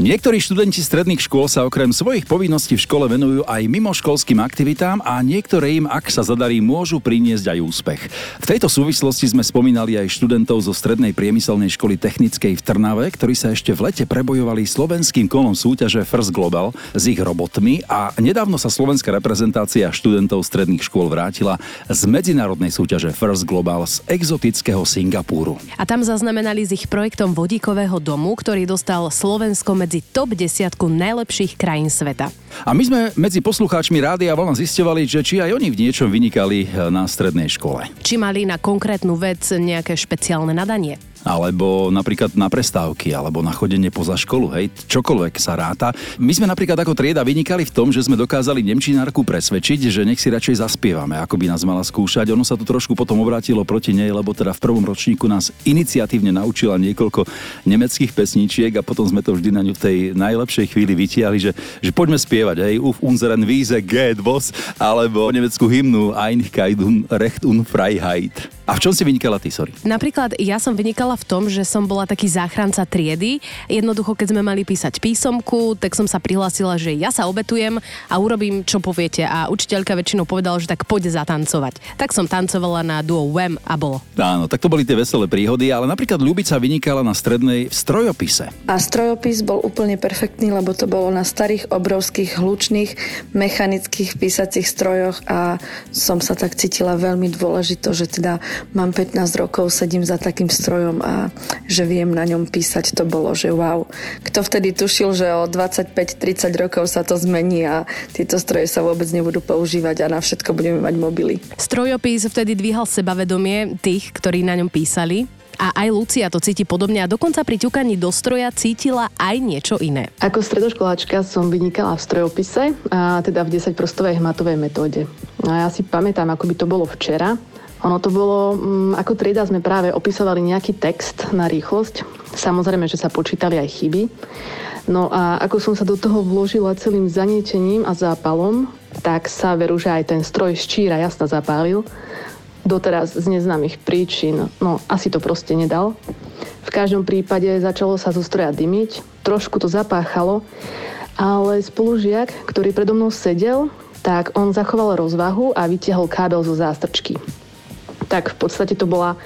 Niektorí študenti stredných škôl sa okrem svojich povinností v škole venujú aj mimoškolským aktivitám a niektoré im, ak sa zadarí, môžu priniesť aj úspech. V tejto súvislosti sme spomínali aj študentov zo Strednej priemyselnej školy technickej v Trnave, ktorí sa ešte v lete prebojovali slovenským kolom súťaže First Global s ich robotmi a nedávno sa slovenská reprezentácia študentov stredných škôl vrátila z medzinárodnej súťaže First Global z exotického Singapúru. A tam zaznamenali s ich projektom vodíkového domu, ktorý dostal Slovensko medzi top desiatku najlepších krajín sveta. A my sme medzi poslucháčmi Rádia Vlna zistovali, že či aj oni v niečom vynikali na strednej škole. Či mali na konkrétnu vec nejaké špeciálne nadanie alebo napríklad na prestávky, alebo na chodenie poza školu, hej, čokoľvek sa ráta. My sme napríklad ako trieda vynikali v tom, že sme dokázali Nemčinárku presvedčiť, že nech si radšej zaspievame, ako by nás mala skúšať. Ono sa to trošku potom obrátilo proti nej, lebo teda v prvom ročníku nás iniciatívne naučila niekoľko nemeckých pesničiek a potom sme to vždy na ňu v tej najlepšej chvíli vytiahli, že, že poďme spievať, hej, Uf unseren Wiese geht was, alebo nemeckú hymnu Einigkeit und Recht und Freiheit. A v čom si vynikala ty, sorry? Napríklad ja som vynikala v tom, že som bola taký záchranca triedy. Jednoducho, keď sme mali písať písomku, tak som sa prihlásila, že ja sa obetujem a urobím, čo poviete. A učiteľka väčšinou povedala, že tak poď zatancovať. Tak som tancovala na duo Wem a bolo. Áno, tak to boli tie veselé príhody, ale napríklad Ľubica vynikala na strednej v strojopise. A strojopis bol úplne perfektný, lebo to bolo na starých, obrovských, hlučných, mechanických písacích strojoch a som sa tak cítila veľmi dôležito, že teda mám 15 rokov, sedím za takým strojom a že viem na ňom písať, to bolo, že wow. Kto vtedy tušil, že o 25-30 rokov sa to zmení a tieto stroje sa vôbec nebudú používať a na všetko budeme mať mobily. Strojopis vtedy dvíhal sebavedomie tých, ktorí na ňom písali a aj Lucia to cíti podobne a dokonca pri ťukaní do stroja cítila aj niečo iné. Ako stredoškoláčka som vynikala v strojopise, a teda v 10-prostovej hmatovej metóde. A ja si pamätám, ako by to bolo včera, ono to bolo, mm, ako trieda sme práve opisovali nejaký text na rýchlosť. Samozrejme, že sa počítali aj chyby. No a ako som sa do toho vložila celým zanietením a zápalom, tak sa veru, že aj ten stroj ščíra jasna zapálil. Doteraz z neznámych príčin, no asi to proste nedal. V každom prípade začalo sa zo stroja dymiť, trošku to zapáchalo, ale spolužiak, ktorý predo mnou sedel, tak on zachoval rozvahu a vytiahol kábel zo zástrčky tak v podstate to bola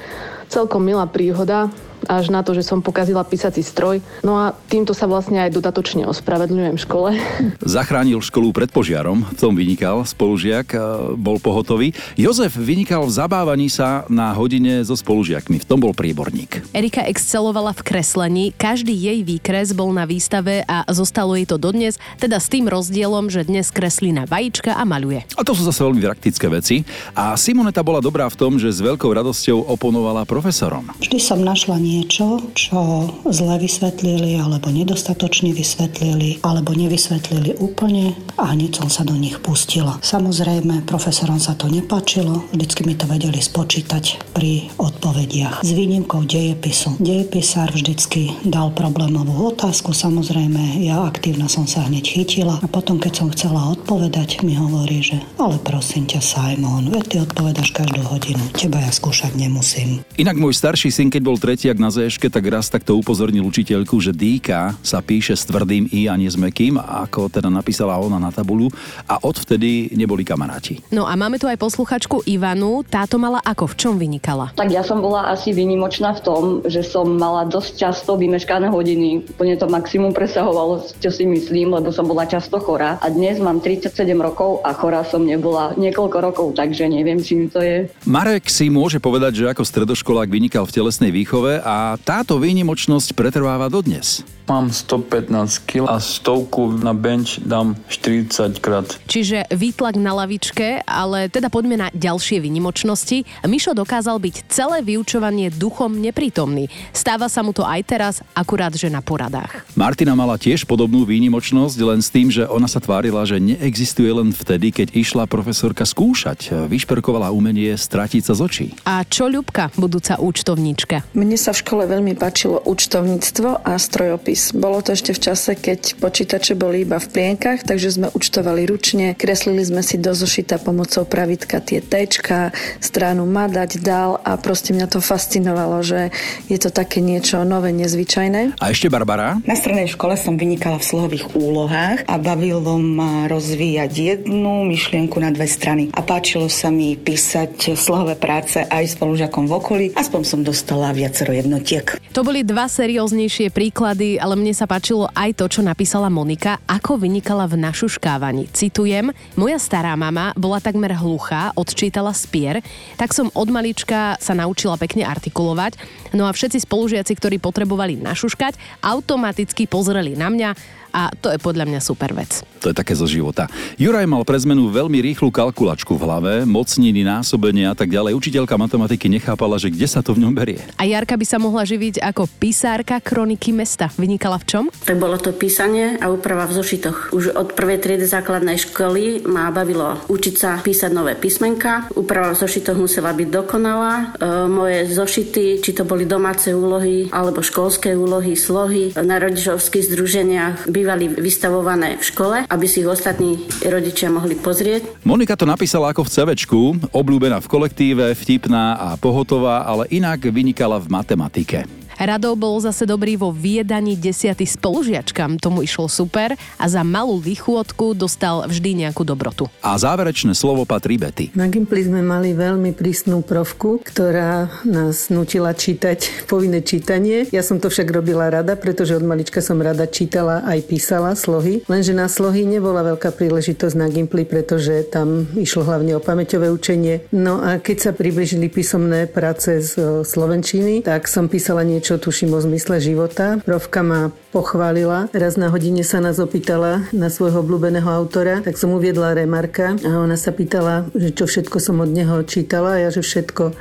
celkom milá príhoda až na to, že som pokazila písací stroj. No a týmto sa vlastne aj dodatočne ospravedlňujem škole. Zachránil školu pred požiarom, v tom vynikal spolužiak, bol pohotový. Jozef vynikal v zabávaní sa na hodine so spolužiakmi, v tom bol príborník. Erika excelovala v kreslení, každý jej výkres bol na výstave a zostalo jej to dodnes, teda s tým rozdielom, že dnes kreslí na vajíčka a maluje. A to sú zase veľmi praktické veci. A Simoneta bola dobrá v tom, že s veľkou radosťou oponovala profesorom. Vždy som našla niečo, čo zle vysvetlili alebo nedostatočne vysvetlili alebo nevysvetlili úplne a hneď som sa do nich pustila. Samozrejme, profesorom sa to nepačilo, vždycky mi to vedeli spočítať pri odpovediach. S výnimkou dejepisu. Dejepisár vždycky dal problémovú otázku, samozrejme, ja aktívna som sa hneď chytila a potom, keď som chcela odpovedať, mi hovorí, že ale prosím ťa, Simon, veď ty odpovedaš každú hodinu, teba ja skúšať nemusím. Inak môj starší syn, keď bol tretiak na zéške, tak raz takto upozornil učiteľku, že dýka sa píše s tvrdým i a nie s mekým, ako teda napísala ona na tabulu a odvtedy neboli kamaráti. No a máme tu aj posluchačku Ivanu, táto mala ako, v čom vynikala? Tak ja som bola asi vynimočná v tom, že som mala dosť často vymeškané hodiny. Úplne to maximum presahovalo, čo si myslím, lebo som bola často chorá. A dnes mám 37 rokov a chorá som nebola niekoľko rokov, takže neviem, čím to je. Marek si môže povedať, že ako stredoškolák vynikal v telesnej výchove a táto výnimočnosť pretrváva dodnes. Mám 115 kg a stovku na bench dám 40 krát. Čiže výtlak na lavičke, ale teda poďme na ďalšie výnimočnosti. Mišo dokázal byť celé vyučovanie duchom neprítomný. Stáva sa mu to aj teraz, akurát že na poradách. Martina mala tiež podobnú výnimočnosť, len s tým, že ona sa tvárila, že neexistuje len vtedy, keď išla profesorka skúšať. Vyšperkovala umenie stratiť sa z očí. A čo Ľubka, budúca účtovníčka? Mne sa v škole veľmi páčilo účtovníctvo a strojopis. Bolo to ešte v čase, keď počítače boli iba v plienkach, takže sme účtovali ručne, kreslili sme si do zošita pomocou pravitka tie tečka, stranu madať, dal a proste mňa to fascinovalo, že je to také niečo nové, nezvyčajné. A ešte Barbara? Na strednej škole som vynikala v slohových úlohách a bavilo ma rozvíjať jednu myšlienku na dve strany. A páčilo sa mi písať slohové práce aj spolužiakom v okolí. Aspoň som dostala viacero jednotiek. To boli dva serióznejšie príklady, ale mne sa páčilo aj to, čo napísala Monika, ako vynikala v našuškávaní. Citujem, moja stará mama bola takmer hluchá, odčítala spier, tak som od malička sa naučila pekne artikulovať, no a všetci spolužiaci, ktorí potrebovali našuškať, automaticky pozreli na mňa a to je podľa mňa super vec. To je také zo života. Juraj mal pre zmenu veľmi rýchlu kalkulačku v hlave, mocniny, násobenie a tak ďalej. Učiteľka matematiky nechápala, že kde sa to v ňom berie. A Jarka by sa mohla živiť ako písárka kroniky mesta. Vynikala v čom? Tak bolo to písanie a úprava v zošitoch. Už od prvej triedy základnej školy ma bavilo učiť sa písať nové písmenka. Úprava v zošitoch musela byť dokonalá. E, moje zošity, či to boli domáce úlohy alebo školské úlohy, slohy na rodičovských združeniach by bývali vystavované v škole, aby si ich ostatní rodičia mohli pozrieť. Monika to napísala ako v CVčku, obľúbená v kolektíve, vtipná a pohotová, ale inak vynikala v matematike. Rado bol zase dobrý vo viedaní desiaty spolužiačkam, tomu išlo super a za malú vychôdku dostal vždy nejakú dobrotu. A záverečné slovo patrí Betty. Na Gimply sme mali veľmi prísnu prvku, ktorá nás nutila čítať povinné čítanie. Ja som to však robila rada, pretože od malička som rada čítala aj písala slohy. Lenže na slohy nebola veľká príležitosť na Gimply, pretože tam išlo hlavne o pamäťové učenie. No a keď sa približili písomné práce z Slovenčiny, tak som písala niečo čo tuším o zmysle života. Profka ma pochválila. Raz na hodine sa nás opýtala na svojho obľúbeného autora, tak som uviedla remarka a ona sa pýtala, že čo všetko som od neho čítala a ja, že všetko.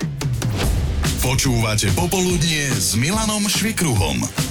Počúvate Popoludnie s Milanom Švikruhom.